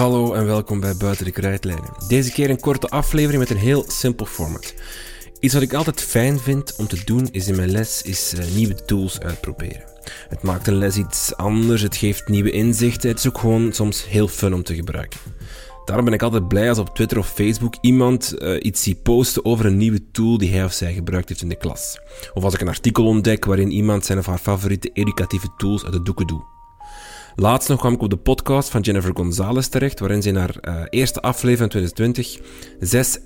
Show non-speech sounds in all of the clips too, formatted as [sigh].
Hallo en welkom bij Buiten de Krijtlijnen. Deze keer een korte aflevering met een heel simpel format. Iets wat ik altijd fijn vind om te doen is in mijn les is uh, nieuwe tools uitproberen. Het maakt een les iets anders, het geeft nieuwe inzichten, het is ook gewoon soms heel fun om te gebruiken. Daarom ben ik altijd blij als op Twitter of Facebook iemand uh, iets ziet posten over een nieuwe tool die hij of zij gebruikt heeft in de klas. Of als ik een artikel ontdek waarin iemand zijn of haar favoriete educatieve tools uit de doeken doet. Laatst nog kwam ik op de podcast van Jennifer Gonzalez terecht, waarin ze in haar uh, eerste aflevering van 2020 zes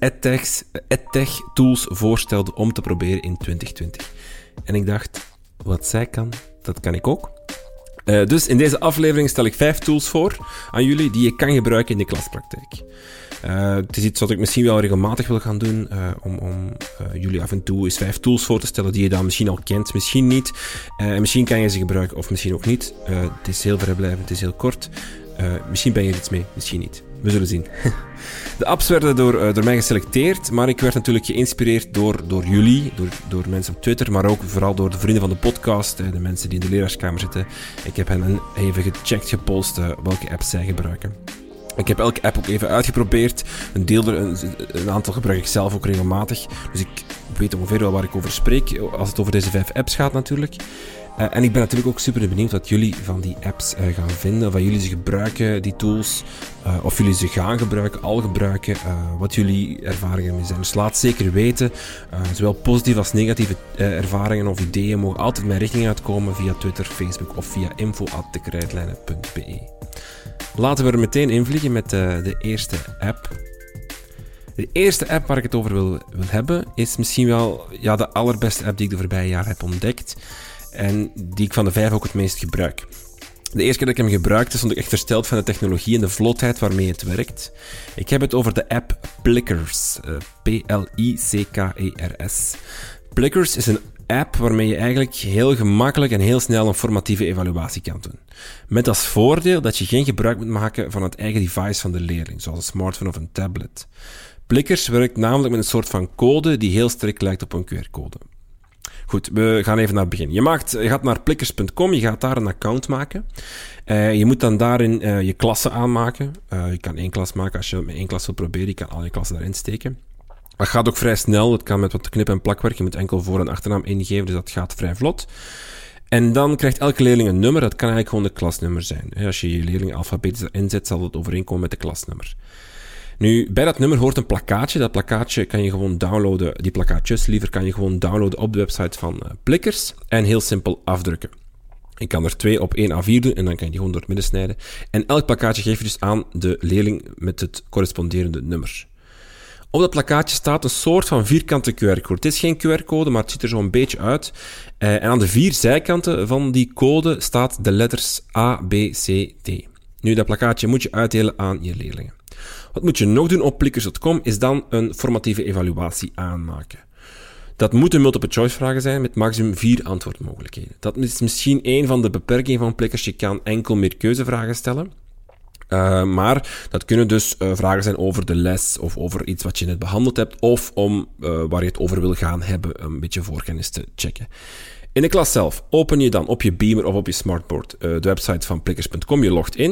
edtech-tools voorstelde om te proberen in 2020. En ik dacht, wat zij kan, dat kan ik ook. Uh, dus in deze aflevering stel ik vijf tools voor aan jullie die je kan gebruiken in de klaspraktijk. Uh, het is iets wat ik misschien wel regelmatig wil gaan doen, uh, om, om uh, jullie af en toe eens vijf tools voor te stellen die je dan misschien al kent, misschien niet. en misschien kan je ze gebruiken of misschien ook niet. het is heel vrijblijvend, het is heel kort. misschien ben je er iets mee, misschien niet. We zullen zien. [laughs] De apps werden door, door mij geselecteerd, maar ik werd natuurlijk geïnspireerd door, door jullie, door, door mensen op Twitter, maar ook vooral door de vrienden van de podcast, de mensen die in de leraarskamer zitten. Ik heb hen even gecheckt, gepolst welke apps zij gebruiken. Ik heb elke app ook even uitgeprobeerd. Een deel er, een, aantal gebruik ik zelf ook regelmatig. Dus ik weet ongeveer wel waar ik over spreek. Als het over deze vijf apps gaat natuurlijk. Uh, en ik ben natuurlijk ook super benieuwd wat jullie van die apps uh, gaan vinden. Of jullie ze gebruiken, die tools. Uh, of jullie ze gaan gebruiken, al gebruiken. wat jullie ervaringen ermee zijn. Dus laat zeker weten. zowel positieve als negatieve ervaringen of ideeën mogen altijd mijn richting uitkomen via Twitter, Facebook of via info.dekrijtlijnen.be. Laten we er meteen invliegen met de, de eerste app. De eerste app waar ik het over wil, hebben, is misschien wel ja, de allerbeste app die ik de voorbije jaren heb ontdekt. En die ik van de vijf ook het meest gebruik. De eerste keer dat ik hem gebruikte, stond ik echt versteld van de technologie en de vlotheid waarmee het werkt. Ik heb het over de app Plickers. Uh, P-L-I-C-K-E-R-S. Plickers is een app waarmee je eigenlijk heel gemakkelijk en heel snel een formatieve evaluatie kan doen. Met als voordeel dat je geen gebruik moet maken van het eigen device van de leerling, zoals een smartphone of een tablet. Plickers werkt namelijk met een soort van code die heel strikt lijkt op een QR-code. Goed, we gaan even naar het begin. Je, maakt, je gaat naar plickers.com, je gaat daar een account maken. Uh, je moet dan daarin uh, je klassen aanmaken. Uh, je kan één klas maken als je met één klas wil proberen. Je kan al je klassen daarin steken. Dat gaat ook vrij snel. Het kan met wat knip- en plakwerk. Je moet enkel voor- en achternaam ingeven, dus dat gaat vrij vlot. En dan krijgt elke leerling een nummer. Dat kan eigenlijk gewoon de klasnummer zijn. Als je je leerling alfabetisch inzet, zal het overeenkomen met de klasnummer. Nu, bij dat nummer hoort een plakkaatje. Dat plakkaatje kan je gewoon downloaden. Die plakkaatjes liever kan je gewoon downloaden op de website van uh, Plikkers. En heel simpel afdrukken. Je kan er twee op één A4 doen en dan kan je die gewoon door het midden snijden. En elk plakkaatje geef je dus aan de leerling met het corresponderende nummer. Op dat plakkaatje staat een soort van vierkante QR-code. Het is geen QR-code, maar het ziet er zo een beetje uit. Uh, en aan de vier zijkanten van die code staat de letters A, B, C, D. Nu, dat plakkaatje moet je uitdelen aan je leerlingen. Wat moet je nog doen op plikkers.com is dan een formatieve evaluatie aanmaken. Dat moeten multiple choice vragen zijn met maximum vier antwoordmogelijkheden. Dat is misschien een van de beperkingen van plikkers. Je kan enkel meer keuzevragen stellen. Uh, maar dat kunnen dus uh, vragen zijn over de les of over iets wat je net behandeld hebt of om uh, waar je het over wil gaan hebben, een beetje voorkennis te checken. In de klas zelf open je dan op je beamer of op je smartboard de website van plikkers.com. Je logt in.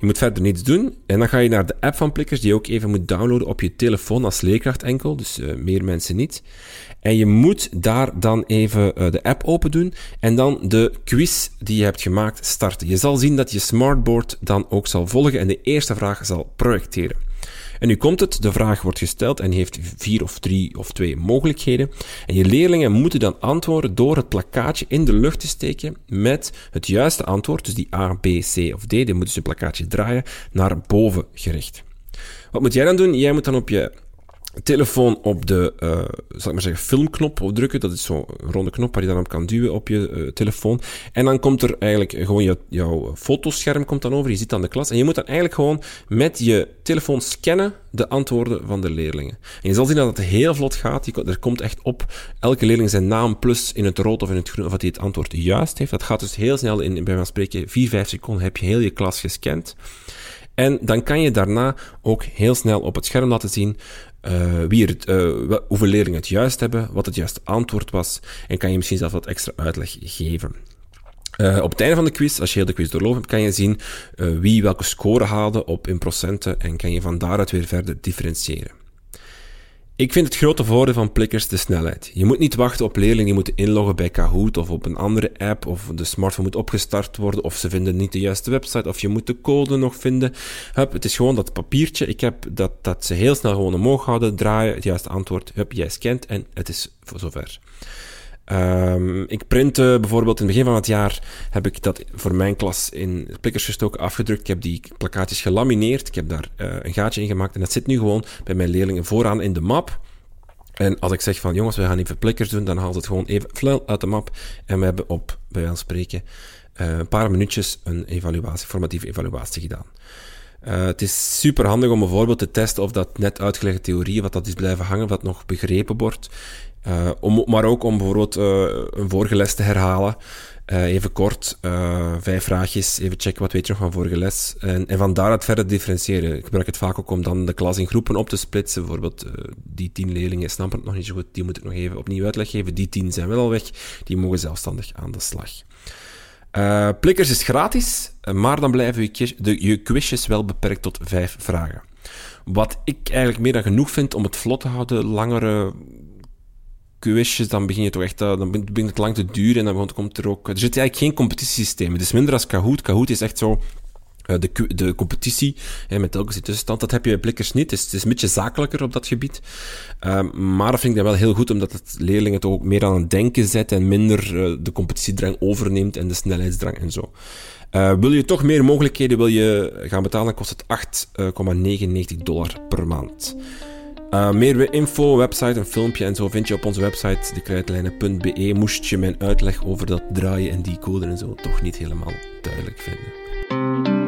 Je moet verder niets doen. En dan ga je naar de app van Plikkers, die je ook even moet downloaden op je telefoon als leerkracht enkel. Dus meer mensen niet. En je moet daar dan even uh, de app open doen en dan de quiz die je hebt gemaakt starten. Je zal zien dat je smartboard dan ook zal volgen en de eerste vraag zal projecteren. En nu komt het, de vraag wordt gesteld en heeft vier of drie of twee mogelijkheden. En je leerlingen moeten dan antwoorden door het plakkaatje in de lucht te steken met het juiste antwoord, dus die A, B, C of D. Die moeten ze plakkaatje draaien naar boven gericht. Wat moet jij dan doen? Jij moet dan op je telefoon op de, uh, zal ik maar zeggen, filmknop drukken. Dat is zo'n ronde knop waar je dan op kan duwen op je uh, telefoon. En dan komt er eigenlijk gewoon jou, jouw fotoscherm komt dan over. Je zit aan de klas. En je moet dan eigenlijk gewoon met je telefoon scannen de antwoorden van de leerlingen. En je zal zien dat het heel vlot gaat. Er komt echt op elke leerling zijn naam plus in het rood of in het groen of dat hij het antwoord juist heeft. Dat gaat dus heel snel in, bij van spreken, 4, 5 seconden heb je heel je klas gescand. En dan kan je daarna ook heel snel op het scherm laten zien uh, wie het, uh, hoeveel leerlingen het juist hebben, wat het juiste antwoord was, en kan je misschien zelf wat extra uitleg geven. Uh, op het einde van de quiz, als je heel de quiz doorlopen hebt, kan je zien wie welke score haalde op in procenten en kan je van daaruit weer verder differentiëren. Ik vind het grote voordeel van Plickers de snelheid. Je moet niet wachten op leerlingen die moeten inloggen bij Kahoot of op een andere app, of de smartphone moet opgestart worden, of ze vinden niet de juiste website, of je moet de code nog vinden. Hup, het is gewoon dat papiertje. Ik heb dat, dat ze heel snel gewoon omhoog houden, draaien, het juiste antwoord, hup, jij scant en het is voor zover. Um, ik printte bijvoorbeeld in het begin van het jaar heb ik dat voor mijn klas in plikkers gestoken, afgedrukt. Ik heb die plakkaatjes gelamineerd. Ik heb daar uh, een gaatje in gemaakt en dat zit nu gewoon bij mijn leerlingen vooraan in de map. En als ik zeg van jongens, we gaan even plikkers doen, dan haalt het gewoon even flel uit de map. En we hebben op, bij wijze spreken, uh, een paar minuutjes een evaluatie, formatieve evaluatie gedaan. Uh, het is super handig om bijvoorbeeld te testen of dat net uitgelegde theorie, wat dat is blijven hangen, dat nog begrepen wordt. Uh, om, maar ook om bijvoorbeeld uh, een vorige les te herhalen. Uh, even kort, vijf vraagjes, even checken wat weet je nog van vorige les. En, en van daaruit verder differentiëren. Ik gebruik het vaak ook om dan de klas in groepen op te splitsen. Bijvoorbeeld, die tien leerlingen snappen het nog niet zo goed, die moet ik nog even opnieuw uitleg geven. Die tien zijn wel al weg, die mogen zelfstandig aan de slag. Plikkers is gratis, maar dan blijven je, je quizjes wel beperkt tot vijf vragen. Wat ik eigenlijk meer dan genoeg vind om het vlot te houden, langere dan begin je toch echt, uh, dan begint het lang te duren en dan komt er ook... Er zit eigenlijk geen competitiesysteem. Het is minder als Kahoot. Kahoot is echt zo... Uh, de, de competitie hè, met elke tussenstand, dat heb je bij Blikkers niet. Het is, het is een beetje zakelijker op dat gebied. Uh, maar dat vind ik dan wel heel goed, omdat het leerlingen toch ook meer aan het denken zet en minder uh, de competitiedrang overneemt en de snelheidsdrang en zo. wil je toch meer mogelijkheden wil je gaan betalen, kost het 8,99 dollar per maand. Uh, meer info, website, een filmpje en zo vind je op onze website, dekruidlijnen.be. Moest je mijn uitleg over dat draaien en die code en zo toch niet helemaal duidelijk vinden.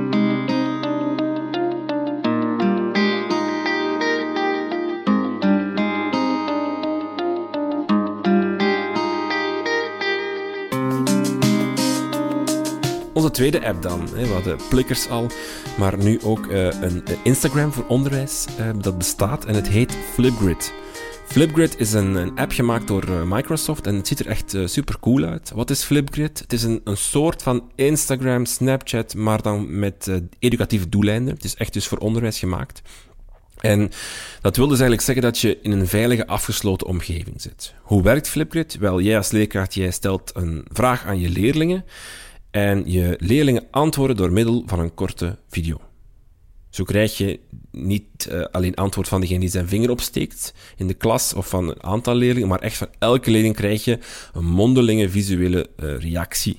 Onze tweede app dan. We hadden Plickers al, maar nu ook uh, een Instagram voor onderwijs uh, dat bestaat en het heet Flipgrid. Flipgrid is een, app gemaakt door uh, Microsoft en het ziet er echt super cool uit. Wat is Flipgrid? Het is een, een soort van Instagram, Snapchat, maar dan met educatieve doeleinden. Het is echt dus voor onderwijs gemaakt. En dat wil dus eigenlijk zeggen dat je in een veilige, afgesloten omgeving zit. Hoe werkt Flipgrid? Wel, jij als leerkracht, jij stelt een vraag aan je leerlingen en je leerlingen antwoorden door middel van een korte video. Zo krijg je niet uh, alleen antwoord van degene die zijn vinger opsteekt in de klas of van een aantal leerlingen, maar echt van elke leerling krijg je een mondelinge visuele uh, reactie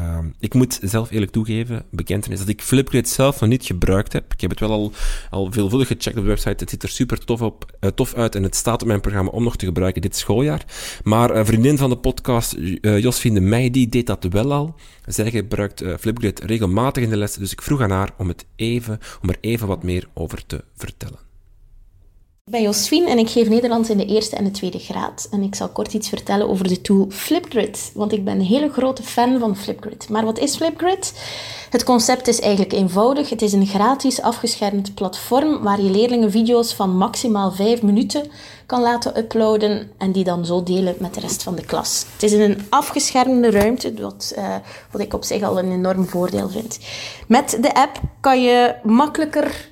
Ehm, ik moet zelf eerlijk toegeven, bekentenis, dat ik Flipgrid zelf nog niet gebruikt heb. Ik heb het wel al, al veelvuldig gecheckt op de website. Het ziet er super tof, op, uh, tof uit en het staat op mijn programma om nog te gebruiken dit schooljaar. Maar een vriendin van de podcast, uh, de die deed dat wel al. Zij gebruikt uh, Flipgrid regelmatig in de les, dus ik vroeg aan haar om, het even, om er even wat meer over te vertellen. Ik ben Josfien en ik geef Nederlands in de eerste en de tweede graad. En ik zal kort iets vertellen over de tool Flipgrid, want ik ben een hele grote fan van Flipgrid. Maar wat is Flipgrid? Het concept is eigenlijk eenvoudig. Het is een gratis afgeschermd platform waar je leerlingen video's van maximaal 5 minuten kan laten uploaden en die dan zo delen met de rest van de klas. Het is in een afgeschermde ruimte, wat, uh, wat ik op zich al een enorm voordeel vind. Met de app kan je makkelijker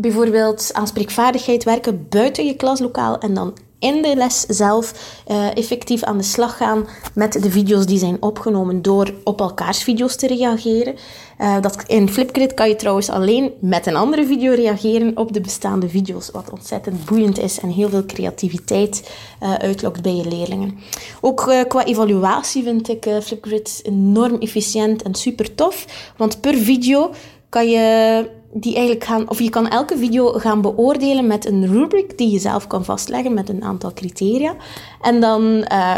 bijvoorbeeld aan spreekvaardigheid werken buiten je klaslokaal en dan in de les zelf uh, effectief aan de slag gaan met de video's die zijn opgenomen door op elkaars video's te reageren. Uh, dat, in Flipgrid kan je trouwens alleen met een andere video reageren op de bestaande video's, wat ontzettend boeiend is en heel veel creativiteit uh, uitlokt bij je leerlingen. Ook qua evaluatie vind ik Flipgrid enorm efficiënt en super tof, want per video kan je die eigenlijk gaan, of je kan elke video gaan beoordelen met een rubric die je zelf kan vastleggen met een aantal criteria. En dan uh,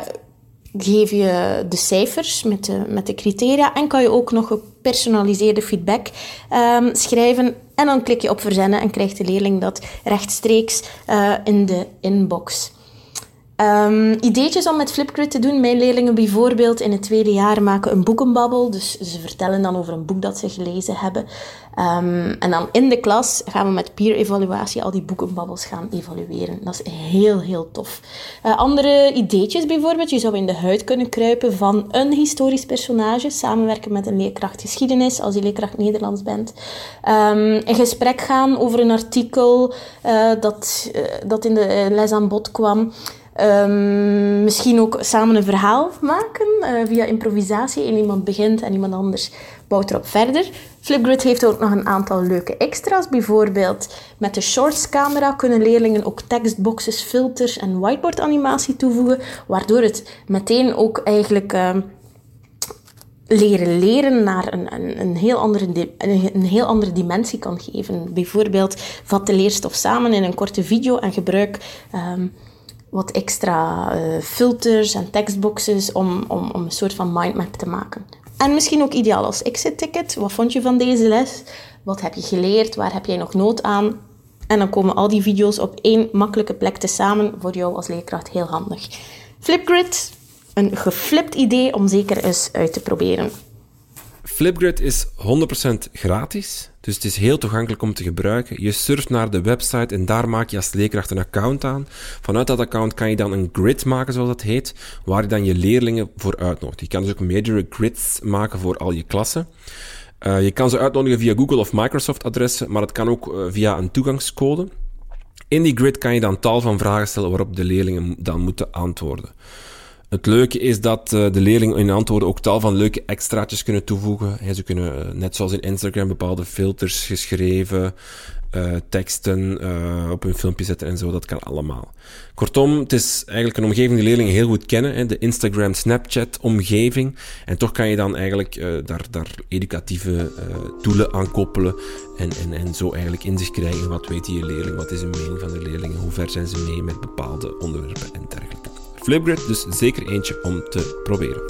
geef je de cijfers met de, met de criteria en kan je ook nog gepersonaliseerde feedback um, schrijven. En dan klik je op verzenden en krijgt de leerling dat rechtstreeks uh, in de inbox. Um, ideetjes om met Flipgrid te doen. Mijn leerlingen bijvoorbeeld in het tweede jaar maken een boekenbabbel. Dus ze vertellen dan over een boek dat ze gelezen hebben. Um, en dan in de klas gaan we met peer-evaluatie al die boekenbabbels gaan evalueren. Dat is heel, heel tof. Uh, andere ideetjes bijvoorbeeld. Je zou in de huid kunnen kruipen van een historisch personage. Samenwerken met een leerkracht geschiedenis, als je leerkracht Nederlands bent. Um, in gesprek gaan over een artikel uh, dat, uh, dat in de les aan bod kwam. Um, misschien ook samen een verhaal maken uh, via improvisatie. En iemand begint en iemand anders bouwt erop verder. Flipgrid heeft ook nog een aantal leuke extra's. Bijvoorbeeld met de Shorts camera kunnen leerlingen ook tekstboxes, filters en whiteboard animatie toevoegen. Waardoor het meteen ook eigenlijk... Uh, leren leren naar een, een, een, heel andere, een heel andere dimensie kan geven. Bijvoorbeeld vat de leerstof samen in een korte video en gebruik um, wat extra uh, filters en tekstboxes om, om, om een soort van mindmap te maken. En misschien ook ideaal als exit-ticket. Wat vond je van deze les? Wat heb je geleerd? Waar heb jij nog nood aan? En dan komen al die video's op één makkelijke plek te samen. Voor jou als leerkracht heel handig. Flipgrid, een geflipt idee om zeker eens uit te proberen. Flipgrid is 100% gratis, dus het is heel toegankelijk om te gebruiken. Je surft naar de website en daar maak je als leerkracht een account aan. Vanuit dat account kan je dan een grid maken, zoals dat heet, waar je dan je leerlingen voor uitnodigt. Je kan dus ook meerdere grids maken voor al je klassen. Uh, je kan ze uitnodigen via Google of Microsoft adressen, maar het kan ook uh, via een toegangscode. In die grid kan je dan tal van vragen stellen waarop de leerlingen dan moeten antwoorden. Het leuke is dat uh, de leerlingen in antwoorden ook tal van leuke extraatjes kunnen toevoegen. Ze kunnen, uh, net zoals in Instagram, bepaalde filters geschreven, uh, teksten op hun filmpje zetten en zo. Dat kan allemaal. Kortom, het is eigenlijk een omgeving die leerlingen heel goed kennen. De Instagram, Snapchat omgeving. En toch kan je dan eigenlijk daar, daar educatieve doelen aan koppelen. En, en, en zo eigenlijk inzicht krijgen. Wat weet je leerling? Wat is de mening van de leerlingen? Hoe ver zijn ze mee met bepaalde onderwerpen en dergelijke. Flipgrid dus zeker eentje om te proberen.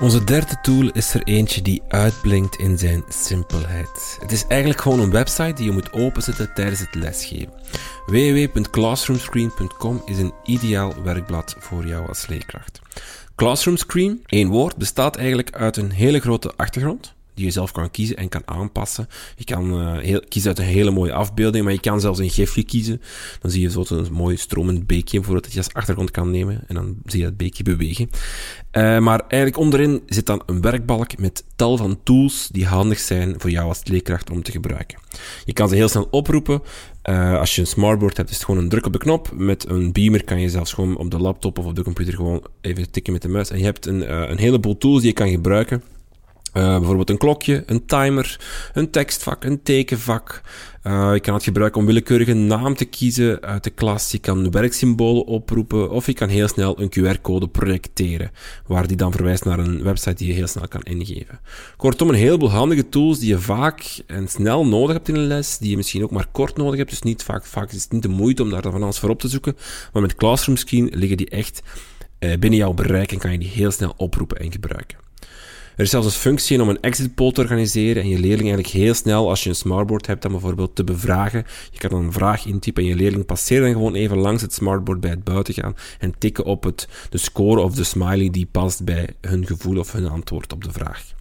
Onze derde tool is er eentje die uitblinkt in zijn simpelheid. Het is eigenlijk gewoon een website die je moet openzetten tijdens het lesgeven. www.classroomscreen.com is een ideaal werkblad voor jou als leerkracht. Classroom Screen, één woord, bestaat eigenlijk uit een hele grote achtergrond, die je zelf kan kiezen en kan aanpassen. Je kan uh, heel, kiezen uit een hele mooie afbeelding, maar je kan zelfs een gifje kiezen. Dan zie je zo een mooi stromend beekje bijvoorbeeld dat je als achtergrond kan nemen en dan zie je dat beekje bewegen. Uh, maar eigenlijk onderin zit dan een werkbalk met tal van tools die handig zijn voor jou als leerkracht om te gebruiken. Je kan ze heel snel oproepen. Uh, als je een smartboard hebt, is het gewoon een druk op de knop. Met een beamer kan je zelfs gewoon op de laptop of op de computer gewoon even tikken met de muis. En je hebt een, een heleboel tools die je kan gebruiken uh, bijvoorbeeld een klokje, een timer, een tekstvak, een tekenvak. Je kan het gebruiken om willekeurige naam te kiezen uit de klas. Je kan werksymbolen oproepen of je kan heel snel een QR-code projecteren, waar die dan verwijst naar een website die je heel snel kan ingeven. Kortom, een heleboel handige tools die je vaak en snel nodig hebt in een les, die je misschien ook maar kort nodig hebt. Dus niet vaak, vaak is het niet de moeite om daar van alles voor op te zoeken. Maar met Classroom Screen liggen die echt uh, binnen jouw bereik en kan je die heel snel oproepen en gebruiken. Er is zelfs een functie om een exit poll te organiseren en je leerling eigenlijk heel snel, als je een smartboard hebt, dan bijvoorbeeld te bevragen. Je kan dan een vraag intypen en je leerling passeert dan gewoon even langs het smartboard bij het buiten gaan en tikken op het, de score of de smiley die past bij hun gevoel of hun antwoord op de vraag.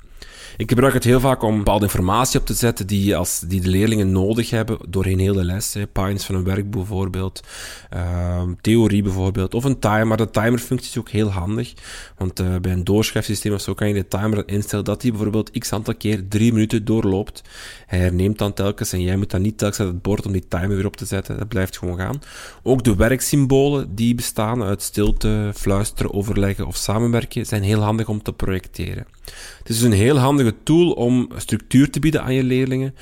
Ik gebruik het heel vaak om bepaalde informatie op te zetten die, als, die de leerlingen nodig hebben doorheen heel de les. Hè. Pines van een werk bijvoorbeeld, uh, theorie bijvoorbeeld, of een timer. De timerfunctie is ook heel handig, want uh, bij een doorschrijfsysteem of zo kan je de timer instellen dat die bijvoorbeeld x aantal keer drie minuten doorloopt. Hij herneemt dan telkens en jij moet dan niet telkens uit het bord om die timer weer op te zetten. Dat blijft gewoon gaan. Ook de werksymbolen die bestaan uit stilte, fluisteren, overleggen of samenwerken zijn heel handig om te projecteren. Het is dus een heel handige tool om structuur te bieden aan je leerlingen,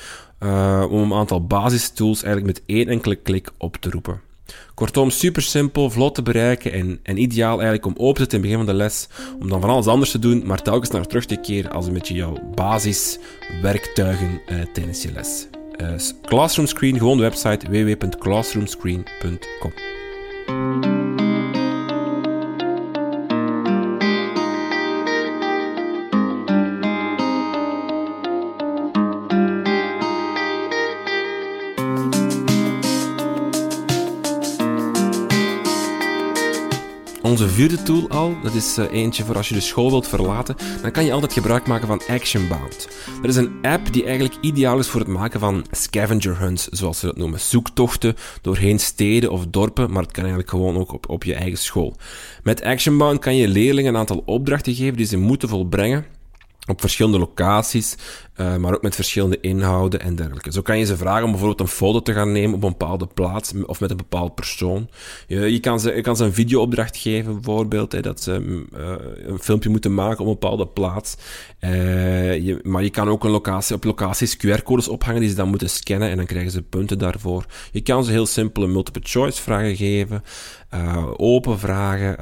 uh, om een aantal basistools eigenlijk met één enkele klik op te roepen. Kortom, super simpel, vlot te bereiken en, en ideaal eigenlijk om open te zetten in het begin van de les, om dan van alles anders te doen, maar telkens naar terug te keren als een beetje jouw basiswerktuigen uh, tijdens je les. Uh, Classroom Screen, gewoon de website www.classroomscreen.com. onze vierde tool al, dat is uh, eentje voor als je de school wilt verlaten, dan kan je altijd gebruik maken van Actionbound. Dat is een app die eigenlijk ideaal is voor het maken van scavenger hunts, zoals ze dat noemen. Zoektochten doorheen steden of dorpen, maar het kan eigenlijk gewoon ook op, op je eigen school. Met Actionbound kan je leerlingen een aantal opdrachten geven die ze moeten volbrengen op verschillende locaties, uh, maar ook met verschillende inhouden en dergelijke. Zo kan je ze vragen om bijvoorbeeld een foto te gaan nemen op een bepaalde plaats of met een bepaald persoon. Je, je, kan, ze, je kan ze een videoopdracht geven, bijvoorbeeld, hè, dat ze uh, een filmpje moeten maken op een bepaalde plaats. Uh, je, maar je kan ook een locatie, op locaties QR-codes ophangen die ze dan moeten scannen en dan krijgen ze punten daarvoor. Je kan ze heel simpele multiple-choice vragen geven, open vragen.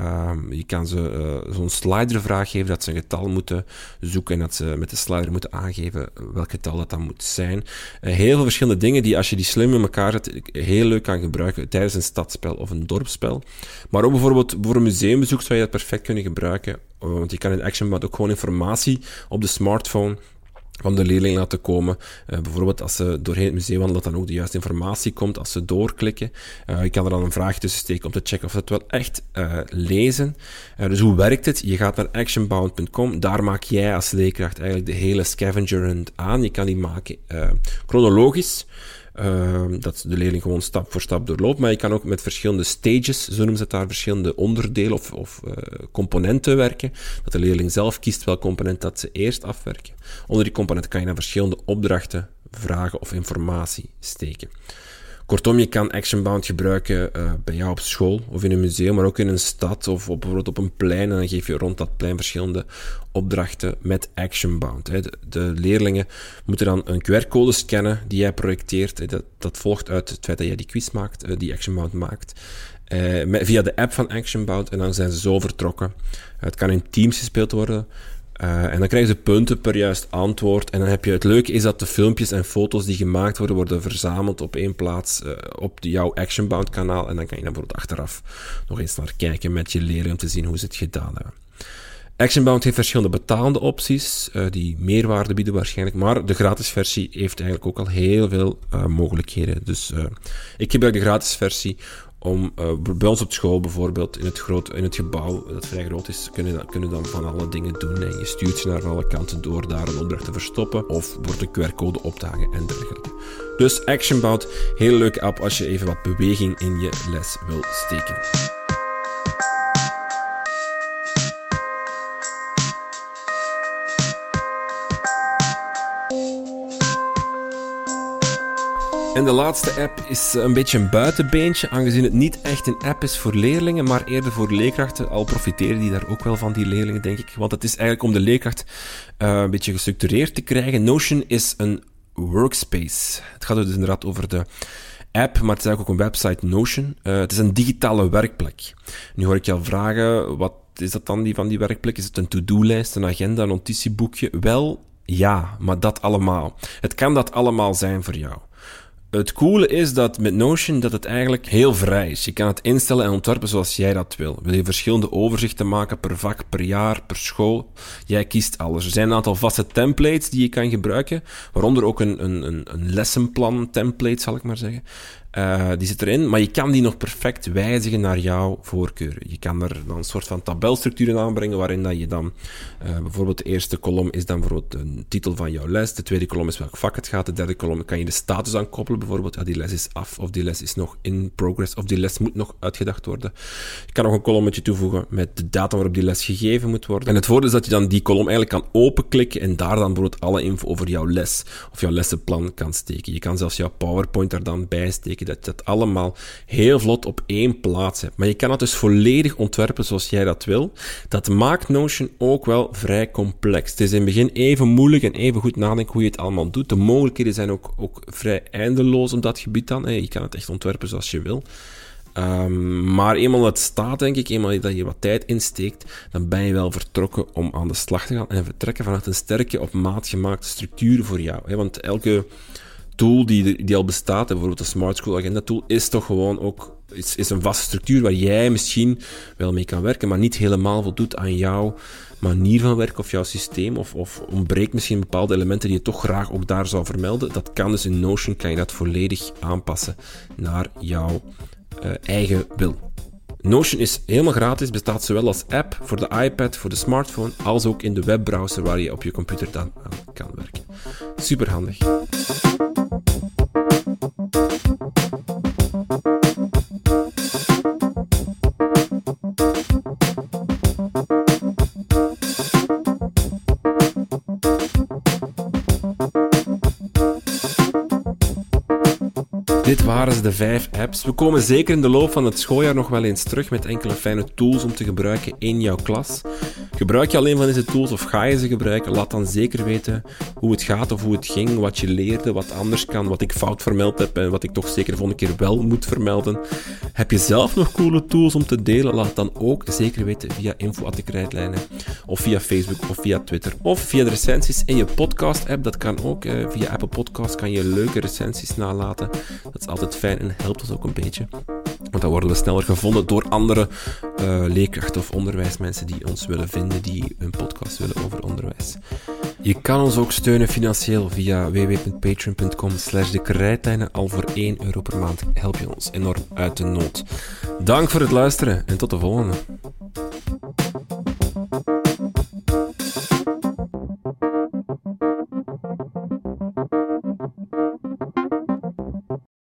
je kan ze zo'n slider-vraag geven dat ze een getal moeten zoeken en dat ze met de slider moeten aangeven welk getal dat dan moet zijn. Uh, heel veel verschillende dingen die, als je die slim in elkaar zet, heel leuk kan gebruiken tijdens een stadspel of een dorpspel. Maar ook bijvoorbeeld voor een museumbezoek zou je dat perfect kunnen gebruiken, uh, want je kan in Actionbot ook gewoon informatie op de smartphone van de leerling laten komen. Uh, bijvoorbeeld als ze doorheen het museum wandelen, dat dan ook de juiste informatie komt als ze doorklikken. Je kan er dan een vraag tussen steken om te checken of ze het wel echt uh, lezen. dus hoe werkt het? Je gaat naar actionbound.com. Daar maak jij als leerkracht eigenlijk de hele scavenger hunt aan. Je kan die maken chronologisch. Uh, dat de leerling gewoon stap voor stap doorloopt. Maar je kan ook met verschillende stages, zo noemen ze het daar, verschillende onderdelen of, of uh, componenten werken. Dat de leerling zelf kiest welk component dat ze eerst afwerken. Onder die componenten kan je dan verschillende opdrachten, vragen of informatie steken. Kortom, je kan Actionbound gebruiken uh, bij jou op school of in een museum, maar ook in een stad of op, bijvoorbeeld op een plein. En dan geef je rond dat plein verschillende opdrachten met Actionbound. De, leerlingen moeten dan een QR-code scannen die jij projecteert. Dat, dat volgt uit het feit dat jij die quiz maakt, uh, die Actionbound maakt. Via de app van Actionbound en dan zijn ze zo vertrokken. het kan in teams gespeeld worden. Uh, en dan krijgen ze punten per juist antwoord. En dan heb je het leuke is dat de filmpjes en foto's die gemaakt worden, worden verzameld op één plaats uh, op de, jouw Actionbound kanaal. En dan kan je dan bijvoorbeeld achteraf nog eens naar kijken met je leerling om te zien hoe ze het gedaan hebben. Actionbound heeft verschillende betalende opties, uh, die meerwaarde bieden waarschijnlijk, maar de gratis versie heeft eigenlijk ook al heel veel mogelijkheden. Dus ik gebruik de gratis versie om uh, bij ons op school bijvoorbeeld in het, groot, in het gebouw dat vrij groot is, kunnen, kunnen dan van alle dingen doen. En je stuurt ze naar alle kanten door daar een opdracht te verstoppen of wordt een QR-code op en dergelijke. Dus Actionbound, heel leuke app als je even wat beweging in je les wil steken. En de laatste app is een beetje een buitenbeentje, aangezien het niet echt een app is voor leerlingen, maar eerder voor leerkrachten. Al profiteren die daar ook wel van, die leerlingen, denk ik. Want het is eigenlijk om de leerkracht uh, een beetje gestructureerd te krijgen. Notion is een workspace. Het gaat dus inderdaad over de app, maar het is eigenlijk ook een website Notion. Uh, het is een digitale werkplek. Nu hoor ik al vragen, wat is dat dan die van die werkplek? Is het een to-do-lijst, een agenda, een notitieboekje? Wel, ja, maar dat allemaal. Het kan dat allemaal zijn voor jou. Het coole is dat met Notion dat het eigenlijk heel vrij is. Je kan het instellen en ontwerpen zoals jij dat wil. Wil je verschillende overzichten maken per vak, per jaar, per school? Jij kiest alles. Er zijn een aantal vaste templates die je kan gebruiken, waaronder ook een, een, een, lessenplan template, zal ik maar zeggen. Uh, die zit erin, maar je kan die nog perfect wijzigen naar jouw voorkeur. Je kan er dan een soort van tabelstructuren aanbrengen waarin dat je dan uh, bijvoorbeeld de eerste kolom is dan bijvoorbeeld een titel van jouw les, de tweede kolom is welk vak het gaat, de derde kolom kan je de status aan koppelen, bijvoorbeeld ja, die les is af of die les is nog in progress of die les moet nog uitgedacht worden. Je kan nog een kolommetje toevoegen met de data waarop die les gegeven moet worden. En het voordeel is dat je dan die kolom eigenlijk kan openklikken en daar dan bijvoorbeeld alle info over jouw les of jouw lessenplan kan steken. Je kan zelfs jouw PowerPoint er dan bij steken dat je dat allemaal heel vlot op één plaats hebt. Maar je kan het dus volledig ontwerpen zoals jij dat wil. Dat maakt Notion ook wel vrij complex. Het is in het begin even moeilijk en even goed nadenken hoe je het allemaal doet. De mogelijkheden zijn ook, ook vrij eindeloos op dat gebied dan. Je kan het echt ontwerpen zoals je wil. Um, maar eenmaal het staat, denk ik, eenmaal dat je wat tijd insteekt, dan ben je wel vertrokken om aan de slag te gaan en vertrekken vanuit een sterke, op maat gemaakte structuur voor jou. Hè? Want elke tool die, die al bestaat, bijvoorbeeld de Smart School Agenda tool, is toch gewoon ook is, is een vaste structuur waar jij misschien wel mee kan werken, maar niet helemaal voldoet aan jouw manier van werken of jouw systeem, of, of ontbreekt misschien bepaalde elementen die je toch graag ook daar zou vermelden. Dat kan dus in Notion, kan je dat volledig aanpassen naar jouw uh, eigen wil. Notion is helemaal gratis, bestaat zowel als app voor de iPad, voor de smartphone, als ook in de webbrowser waar je op je computer dan aan kan werken. Super handig. Dit waren ze, de vijf apps. We komen zeker in de loop van het schooljaar nog wel eens terug met enkele fijne tools om te gebruiken in jouw klas. Gebruik je alleen van deze tools of ga je ze gebruiken? Laat dan zeker weten hoe het gaat of hoe het ging, wat je leerde, wat anders kan, wat ik fout vermeld heb en wat ik toch zeker de volgende keer wel moet vermelden. Heb je zelf nog coole tools om te delen? Laat het dan ook zeker weten via info of via Facebook of via Twitter of via de recensies in je podcast-app. Dat kan ook. Eh, via Apple Podcast kan je leuke recensies nalaten. Dat is altijd fijn en helpt ons ook een beetje. Want dan worden we sneller gevonden door andere uh, leerkrachten of onderwijsmensen die ons willen vinden, die een podcast willen over onderwijs. Je kan ons ook steunen financieel via www.patreon.com slash de. Al voor 1 euro per maand help je ons enorm uit de nood. Dank voor het luisteren en tot de volgende.